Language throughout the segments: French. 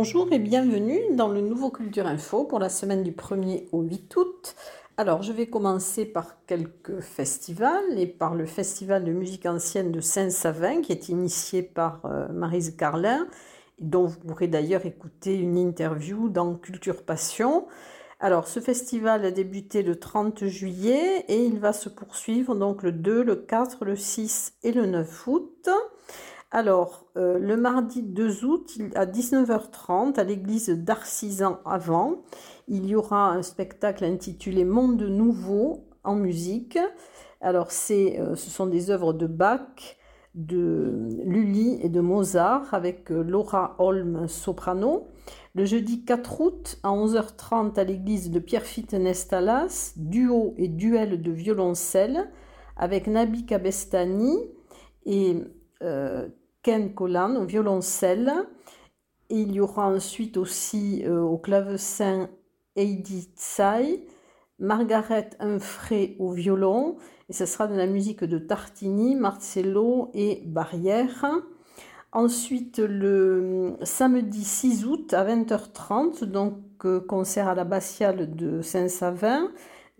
Bonjour et bienvenue dans le nouveau Culture Info pour la semaine du 1er au 8 août. Alors, je vais commencer par quelques festivals et par le Festival de musique ancienne de Saint-Savin qui est initié par euh, Marise Carlin, dont vous pourrez d'ailleurs écouter une interview dans Culture Passion. Alors, ce festival a débuté le 30 juillet et il va se poursuivre donc le 2, le 4, le 6 et le 9 août. Alors, euh, le mardi 2 août, à 19h30, à l'église d'Arcisan avant, il y aura un spectacle intitulé Monde nouveau en musique. Alors, c'est, euh, ce sont des œuvres de Bach, de Lully et de Mozart avec euh, Laura Holm soprano. Le jeudi 4 août à 11h30 à l'église de Pierrefitte Nestalas, duo et duel de violoncelle avec Nabi Kabestani et Ken Collan au violoncelle. il y aura ensuite aussi euh, au clavecin Heidi Tsai, Margaret Humphrey au violon, et ce sera de la musique de Tartini, Marcello et Barrière. Ensuite, le samedi 6 août à 20h30, donc euh, concert à l'abbatiale de Saint-Savin,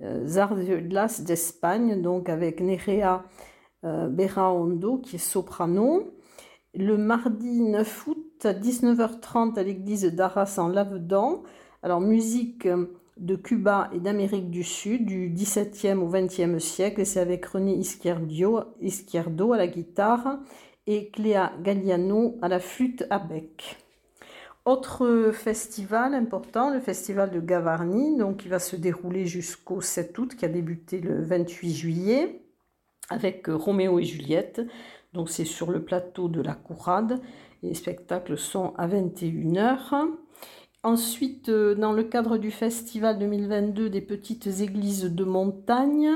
euh, Zarzuelas d'Espagne, donc avec Nerea euh, Beraondo qui est soprano le mardi 9 août à 19h30 à l'église d'Arras en Lavedan. Alors musique de Cuba et d'Amérique du Sud du XVIIe au XXe siècle. C'est avec René Izquierdo, à la guitare et Cléa Galliano à la flûte à bec. Autre festival important, le festival de Gavarnie, donc qui va se dérouler jusqu'au 7 août, qui a débuté le 28 juillet avec Roméo et Juliette. Donc c'est sur le plateau de la Courade. les spectacles sont à 21h. Ensuite, euh, dans le cadre du festival 2022 des petites églises de montagne,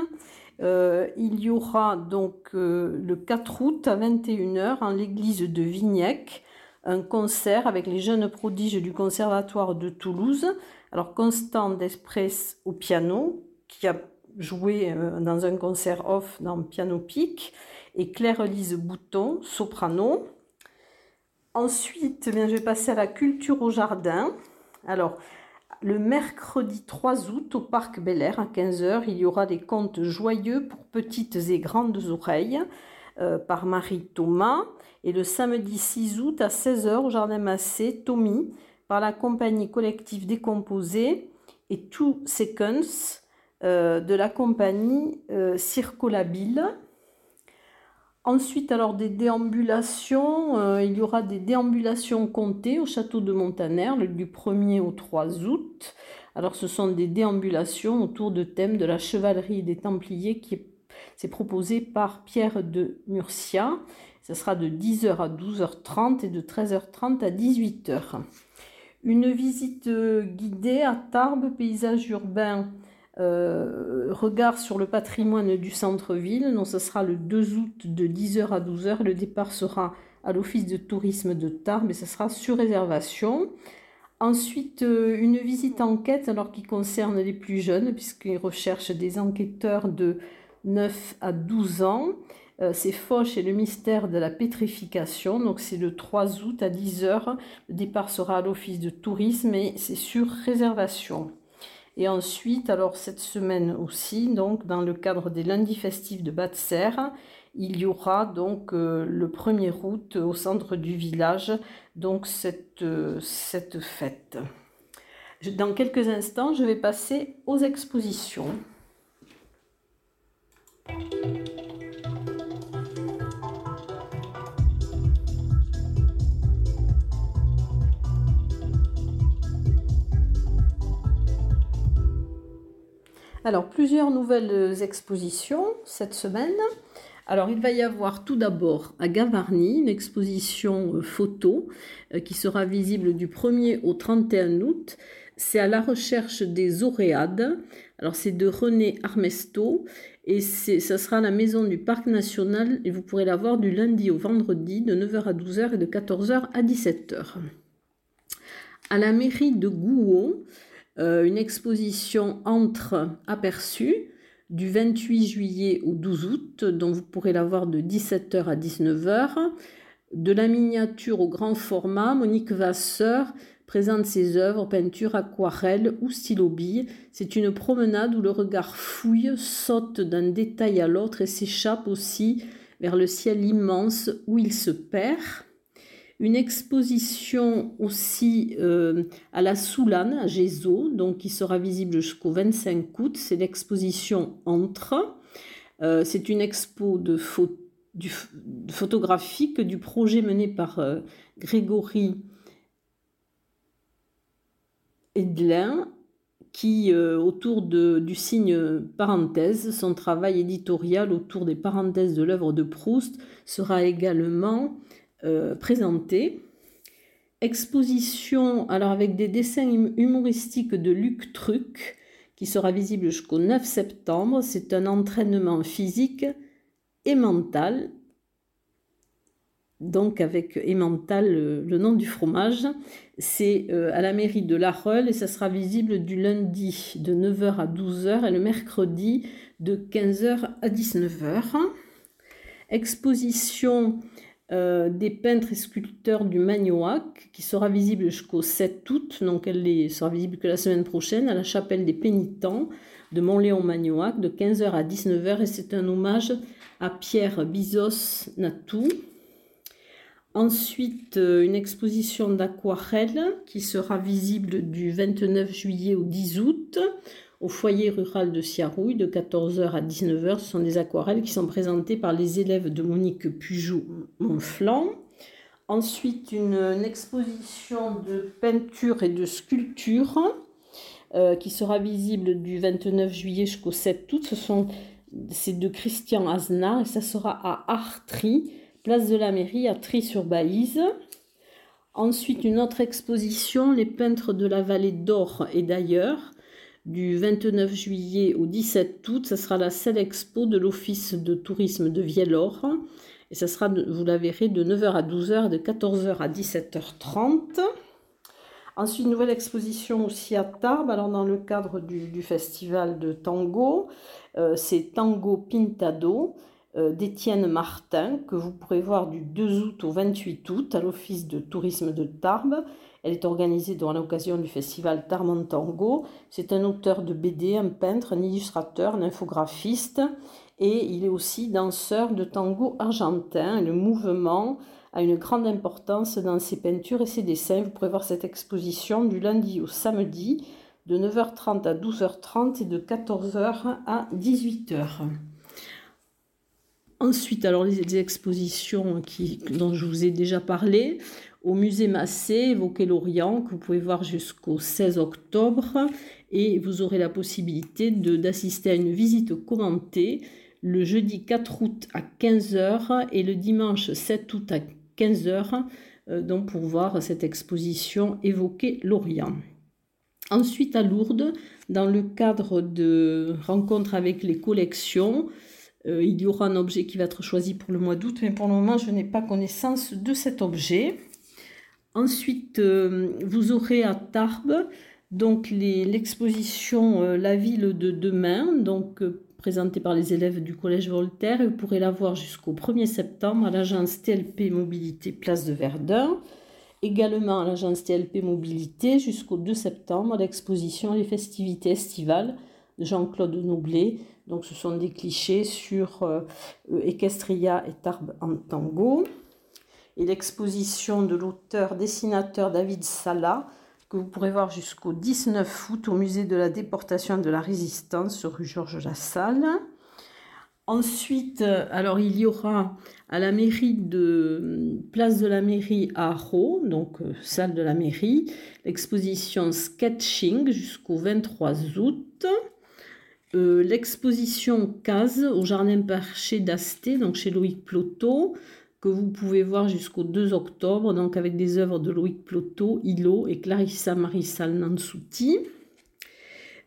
euh, il y aura donc euh, le 4 août à 21h en l'église de Vignec un concert avec les jeunes prodiges du Conservatoire de Toulouse. Alors Constant Despres au piano, qui a joué dans un concert off dans Piano Pic et Claire-Lise Bouton, soprano. Ensuite, eh bien, je vais passer à la culture au jardin. Alors, le mercredi 3 août au Parc Bel Air à 15h, il y aura des contes joyeux pour petites et grandes oreilles euh, par Marie Thomas. Et le samedi 6 août à 16h au Jardin Massé, Tommy, par la compagnie collective Décomposée et Two Seconds euh, de la compagnie euh, Circolabile. Ensuite, alors des déambulations, euh, il y aura des déambulations comptées au château de Montaner du 1er au 3 août. Alors ce sont des déambulations autour de thèmes de la chevalerie des Templiers qui est, proposé par Pierre de Murcia. Ce sera de 10h à 12h30 et de 13h30 à 18h. Une visite guidée à Tarbes, paysage urbain euh, regard sur le patrimoine du centre-ville. Non, ce sera le 2 août de 10h à 12h. Le départ sera à l'office de tourisme de Tarbes et ce sera sur réservation. Ensuite, euh, une visite enquête alors qui concerne les plus jeunes puisqu'ils recherchent des enquêteurs de 9 à 12 ans. Euh, c'est Foch et le mystère de la pétrification. Donc c'est le 3 août à 10h. Le départ sera à l'office de tourisme et c'est sur réservation. Et ensuite, alors cette semaine aussi, donc dans le cadre des lundis festifs de Bas-de-Serre, il y aura donc euh, le 1er août au centre du village, donc cette, euh, cette fête. Dans quelques instants, je vais passer aux expositions. Alors, plusieurs nouvelles expositions cette semaine. Alors, il va y avoir tout d'abord à Gavarnie une exposition euh, photo euh, qui sera visible du 1er au 31 août. C'est à la recherche des Oréades. Alors, c'est de René Armesto et ça sera à la maison du Parc National et vous pourrez la voir du lundi au vendredi de 9h à 12h et de 14h à 17h. À la mairie de Gouon, euh, une exposition entre aperçus du 28 juillet au 12 août, dont vous pourrez la voir de 17h à 19h. De la miniature au grand format, Monique Vasseur présente ses œuvres, peintures, aquarelles ou stylo bille. C'est une promenade où le regard fouille, saute d'un détail à l'autre et s'échappe aussi vers le ciel immense où il se perd. Une exposition aussi euh, à la Soulane, à Gézo, donc qui sera visible jusqu'au 25 août. C'est l'exposition Entre. Euh, c'est une expo de, photographique du projet mené par euh, Grégory Edlin qui, autour du signe parenthèse, son travail éditorial autour des parenthèses de l'œuvre de Proust sera également euh, présenté. Exposition alors avec des dessins hum-, humoristiques de Luc Truc qui sera visible jusqu'au 9 septembre. C'est un entraînement physique et mental. Donc avec et mental le, nom du fromage. C'est euh, à la mairie de La et ça sera visible du lundi de 9h à 12h et le mercredi de 15h à 19h. Exposition euh, des peintres et sculpteurs du Magnoac, qui sera visible jusqu'au 7 août, donc elle ne sera visible que la semaine prochaine, à la chapelle des pénitents de Montléon-Magnoac, de 15h à 19h, et c'est un hommage à Pierre Bizos Natou. Ensuite, euh, une exposition d'aquarelles qui sera visible du 29 juillet au 10 août au foyer rural de Siarouille de 14h à 19h. Ce sont des aquarelles qui sont présentées par les élèves de Monique Pujou-Monflan. Ensuite, une, exposition de peinture et de sculpture euh, qui sera visible du 29 juillet jusqu'au 7 août. Ce sont c'est de Christian Aznar et ça sera à Artri, place de la mairie à Tri-sur-Baïse. Ensuite, une autre exposition, les peintres de la vallée d'Or et d'ailleurs, du 29 juillet au 17 août. Ce sera la seule expo de l'Office de tourisme de Vielor. Et ça sera, vous la verrez, de 9h à 12h, de 14h à 17h30. Ensuite, nouvelle exposition aussi à Tarbes, alors dans le cadre du, festival de tango. Euh, c'est Tango Pintado euh, d'Étienne Martin, que vous pourrez voir du 2 août au 28 août à l'Office de tourisme de Tarbes. Elle est organisée dans l'occasion du festival Tarmontango. C'est un auteur de BD, un peintre, un illustrateur, un infographiste et il est aussi danseur de tango argentin. Le mouvement a une grande importance dans ses peintures et ses dessins. Vous pourrez voir cette exposition du lundi au samedi de 9h30 à 12h30 et de 14h à 18h. Ensuite, alors les, expositions dont je vous ai déjà parlé, au musée Massé, évoquer l'Orient, que vous pouvez voir jusqu'au 16 octobre. Et vous aurez la possibilité d'assister à une visite commentée le jeudi 4 août à 15h et le dimanche 7 août à 15h, euh, donc pour voir cette exposition évoquer l'Orient. Ensuite, à Lourdes, dans le cadre de rencontres avec les collections, euh, il y aura un objet qui va être choisi pour le mois d'août, mais pour le moment, je n'ai pas connaissance de cet objet. Ensuite, euh, vous aurez à Tarbes donc l'exposition euh, La ville de demain, donc euh, présentée par les élèves du Collège Voltaire. vous pourrez la voir jusqu'au 1er septembre à l'agence TLP Mobilité Place de Verdun. Également à l'agence TLP Mobilité jusqu'au 2 septembre l'exposition Les festivités estivales de Jean-Claude Noblet. Donc ce sont des clichés sur Equestria et Tarbes en tango et l'exposition de l'auteur-dessinateur David Sala, que vous pourrez voir jusqu'au 19 août au musée de la déportation et de la résistance rue Georges Lassalle. Ensuite, euh, alors il y aura à la mairie de place de la mairie à Rho, donc euh, salle de la mairie, l'exposition sketching jusqu'au 23 août. Euh, l'exposition case au jardin perché d'Asté, donc chez Loïc Ploto, que vous pouvez voir jusqu'au 2 octobre, donc avec des œuvres de Loïc Ploto, Hilo et Clarissa Marissal Nansouti.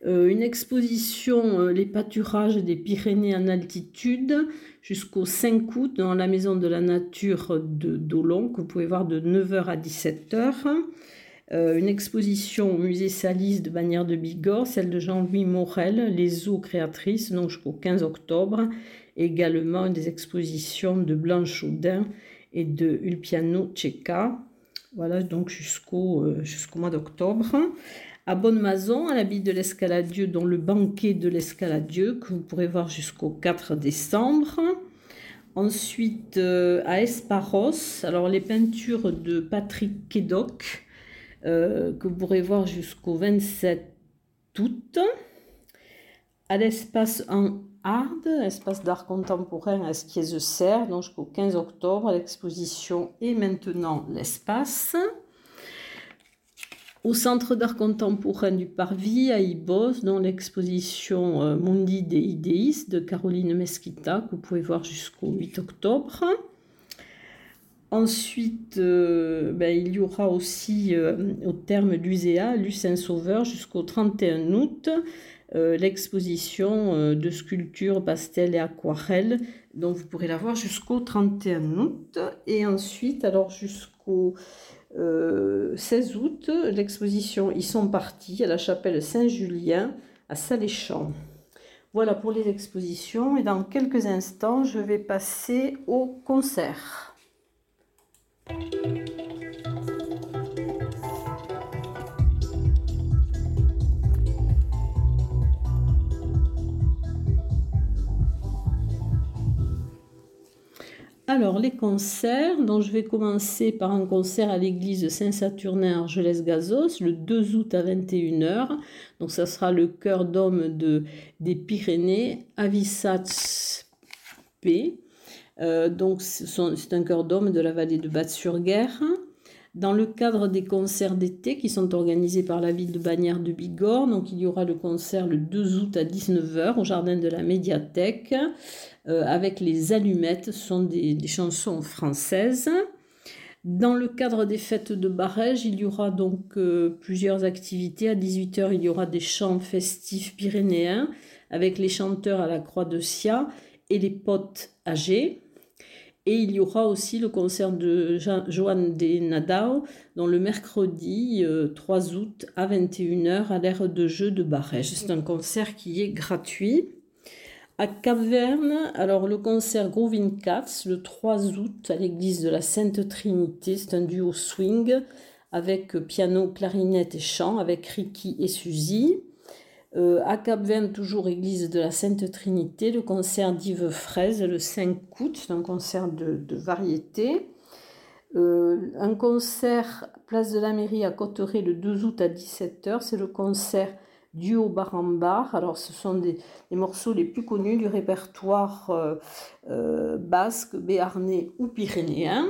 Euh, une exposition euh, Les pâturages des Pyrénées en altitude jusqu'au 5 août dans la Maison de la Nature de Dolon, que vous pouvez voir de 9h à 17h. Euh, une exposition au musée Salis de Bagnères de Bigorre, celle de Jean-Louis Morel, Les eaux créatrices, donc jusqu'au 15 octobre également des expositions de Blanche Audin et de Ulpiano Cecca. Voilà, donc jusqu'au jusqu'au mois d'octobre. À Bonne-Maison, à ville de l'Escaladieu, dont le banquet de l'Escaladieu, que vous pourrez voir jusqu'au 4 décembre. Ensuite, à Esparos, alors les peintures de Patrick Kedoc, que vous pourrez voir jusqu'au 27 août. À l'espace en Espace d'art contemporain à Esquiez-Serre, donc jusqu'au 15 octobre, l'exposition est maintenant l'espace. Au Centre d'art contemporain du Parvis à Ibos, dans l'exposition euh, Mundi des idéistes de Caroline Mesquita, que vous pouvez voir jusqu'au 8 octobre. Ensuite, euh, ben, il y aura aussi euh, au terme d'Uséa, Lucin Sauveur, jusqu'au 31 août, euh, l'exposition euh, de sculptures, pastel et aquarelles. Donc vous pourrez la voir jusqu'au 31 août. Et ensuite, alors jusqu'au 16 euh, août, l'exposition Ils sont partis à la chapelle Saint-Julien à Saléchamps. Voilà pour les expositions. Et dans quelques instants, je vais passer au concert. Alors, les concerts, donc je vais commencer par un concert à l'église Saint-Saturnin Argelès-Gazos le 2 août à 21h. Donc, ça sera le chœur d'homme de, des Pyrénées, Avissats P. Euh, donc, c'est un chœur d'homme de la vallée de Batte-sur-Guerre. Dans le cadre des concerts d'été qui sont organisés par la ville de Bagnères de Bigorre, donc il y aura le concert le 2 août à 19h au jardin de la médiathèque euh, avec les allumettes, ce sont des, chansons françaises. Dans le cadre des fêtes de Barège, il y aura donc euh, plusieurs activités. À 18h, il y aura des chants festifs pyrénéens avec les chanteurs à la Croix de Sia et les potes âgés. Et il y aura aussi le concert de Joanne de Nadao, dans le mercredi 3 euh, août à 21h à l'ère de jeu de Barège. C'est un concert qui est gratuit. À Cap-Verne, alors le concert Groovin Cats le 3 août à l'église de la Sainte Trinité, c'est un duo swing avec piano, clarinette et chant avec Ricky et Suzy. Euh, à Cap-Verne, toujours église de la Sainte Trinité, le concert d'Yves Fraise le 5 août, un concert de, variété. Euh, un concert place de la mairie à Cotteret le 2 août à 17h, c'est le concert duo bar Alors, ce sont des, morceaux les plus connus du répertoire euh, basque, béarnais ou pyrénéen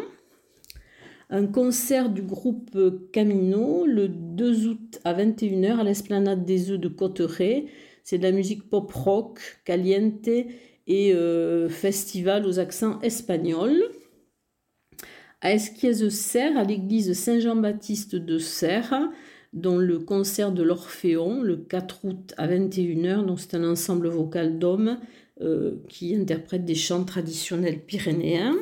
un concert du groupe Camino le 2 août à 21h à l'esplanade des œufs de Cotteret. C'est de la musique pop rock, caliente et euh, festival aux accents espagnols. À Esquiez-Serre, à l'église Saint-Jean-Baptiste de Serre, dont le concert de l'Orphéon le 4 août à 21h. Donc c'est un ensemble vocal d'hommes euh, qui interprètent des chants traditionnels pyrénéens.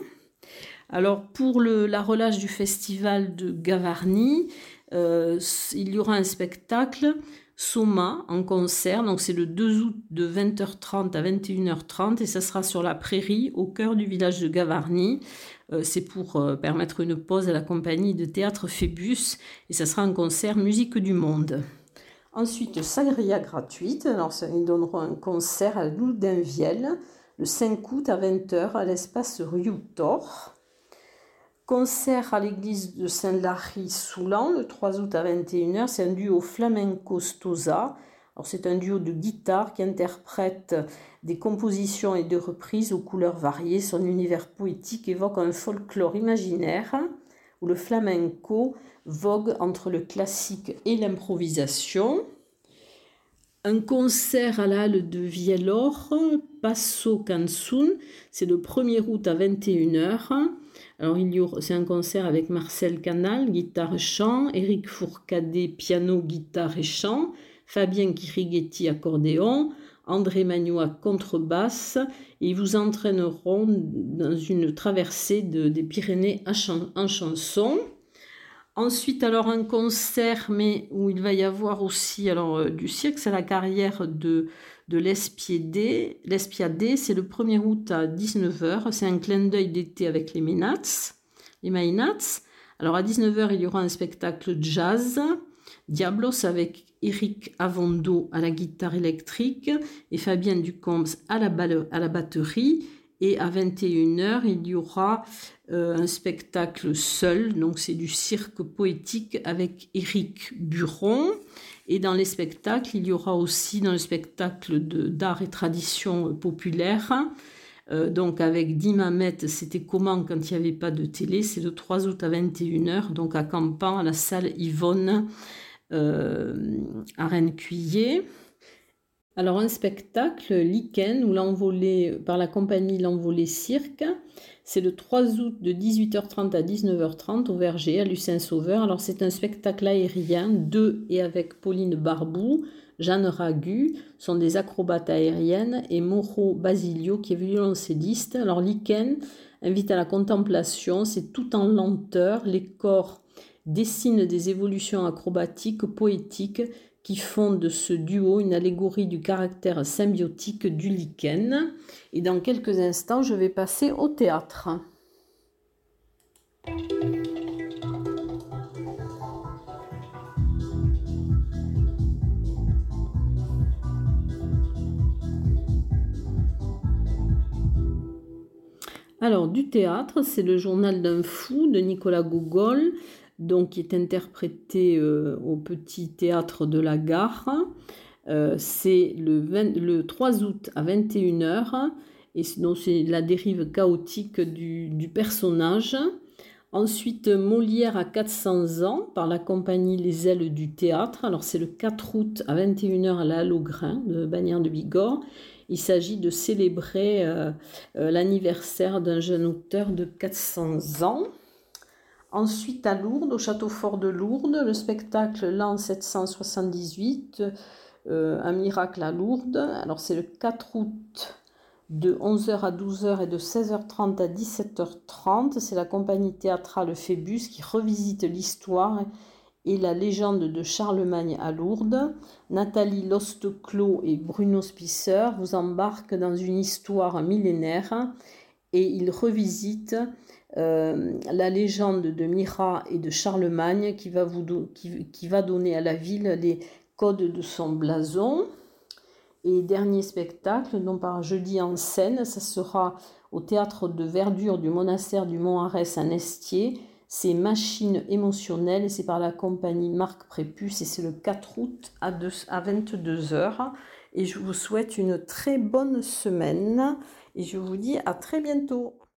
Alors pour la relâche du festival de Gavarnie, euh, il y aura un spectacle Soma en concert, donc c'est le 2 août de 20h30 à 21h30 et ça sera sur la prairie au cœur du village de Gavarnie. Euh, c'est pour euh, permettre une pause à la compagnie de théâtre Phébus et ça sera un concert musique du monde. Ensuite, sangria gratuite. Alors, ils donneront un concert à Loudainvielle le 5 août à 20h à l'espace Riutor. Concert à l'église de Saint-Lary-Soulan le 3 août à 21h. C'est un duo flamenco-stosa. c'est un duo de guitare qui interprète des compositions et des reprises aux couleurs variées. Son univers poétique évoque un folklore imaginaire où le flamenco vogue entre le classique et l'improvisation. Un concert à la de Vielor, Passo Cansun, c'est le 1er août à 21h. Alors, il y c'est un concert avec Marcel Canal, guitare et chant, Eric Fourcadet, piano, guitare et chant, Fabien Kirighetti, accordéon, André Magnois, contrebasse, ils vous entraîneront dans une traversée des Pyrénées en chanson. Ensuite, alors un concert, mais où il va y avoir aussi alors euh, du cirque, c'est la carrière de de l'Espiadé. C'est le 1er août à 19h. C'est un clin d'œil d'été avec les Mainats. Les. Alors à 19h, il y aura un spectacle jazz, Diablos avec Eric Avondo à la guitare électrique et Fabien Ducombes à la, à la batterie. Et à 21h, il y aura euh, un spectacle seul, donc c'est du cirque poétique avec Éric Buron. Et dans les spectacles, il y aura aussi dans le spectacle d'art et tradition populaire, euh, donc avec Dimamet, c'était comment quand il n'y avait pas de télé, c'est le 3 août à 21h, donc à Campan, à la salle Yvonne, euh, à Rennes-Cuillé. Alors un spectacle, Lichen, ou l'envolée par la compagnie L'Envolée Cirque, c'est le 3 août de 18h30 à 19h30 au Verger, à Lucin-Sauveur. Alors c'est un spectacle aérien de et avec Pauline Barbou, Jeanne Ragu, sont des acrobates aériennes, et Moro Basilio qui est violoncelliste. Alors Lichen invite à la contemplation, c'est tout en lenteur, les corps dessinent des évolutions acrobatiques, poétiques, qui font de ce duo une allégorie du caractère symbiotique du lichen. Et dans quelques instants, je vais passer au théâtre. Alors, du théâtre, c'est le journal d'un fou de Nicolas Gogol donc qui est interprété euh, au Petit Théâtre de la Gare. Euh, c'est le, le, 3 août à 21h, et donc c'est la dérive chaotique du, personnage. Ensuite, Molière à 400 ans par la compagnie Les Ailes du Théâtre. Alors, c'est le 4 août à 21h à la de Bagnères de Bigorre. Il s'agit de célébrer euh, l'anniversaire d'un jeune auteur de 400 ans. Ensuite, à Lourdes, au château fort de Lourdes, le spectacle l'an 778, euh, Un miracle à Lourdes. Alors, c'est le 4 août de 11h à 12h et de 16h30 à 17h30. C'est la compagnie théâtrale Phébus qui revisite l'histoire et la légende de Charlemagne à Lourdes. Nathalie Losteclos et Bruno Spisser vous embarquent dans une histoire millénaire et ils revisitent euh, la légende de Mira et de Charlemagne qui va, vous qui, va donner à la ville les codes de son blason. Et dernier spectacle, donc par jeudi en scène, ça sera au théâtre de verdure du monastère du Mont-Arès à Nestier. C'est Machine émotionnelle c'est par la compagnie Marc Prépuce et c'est le 4 août à, à 22h. Et je vous souhaite une très bonne semaine et je vous dis à très bientôt.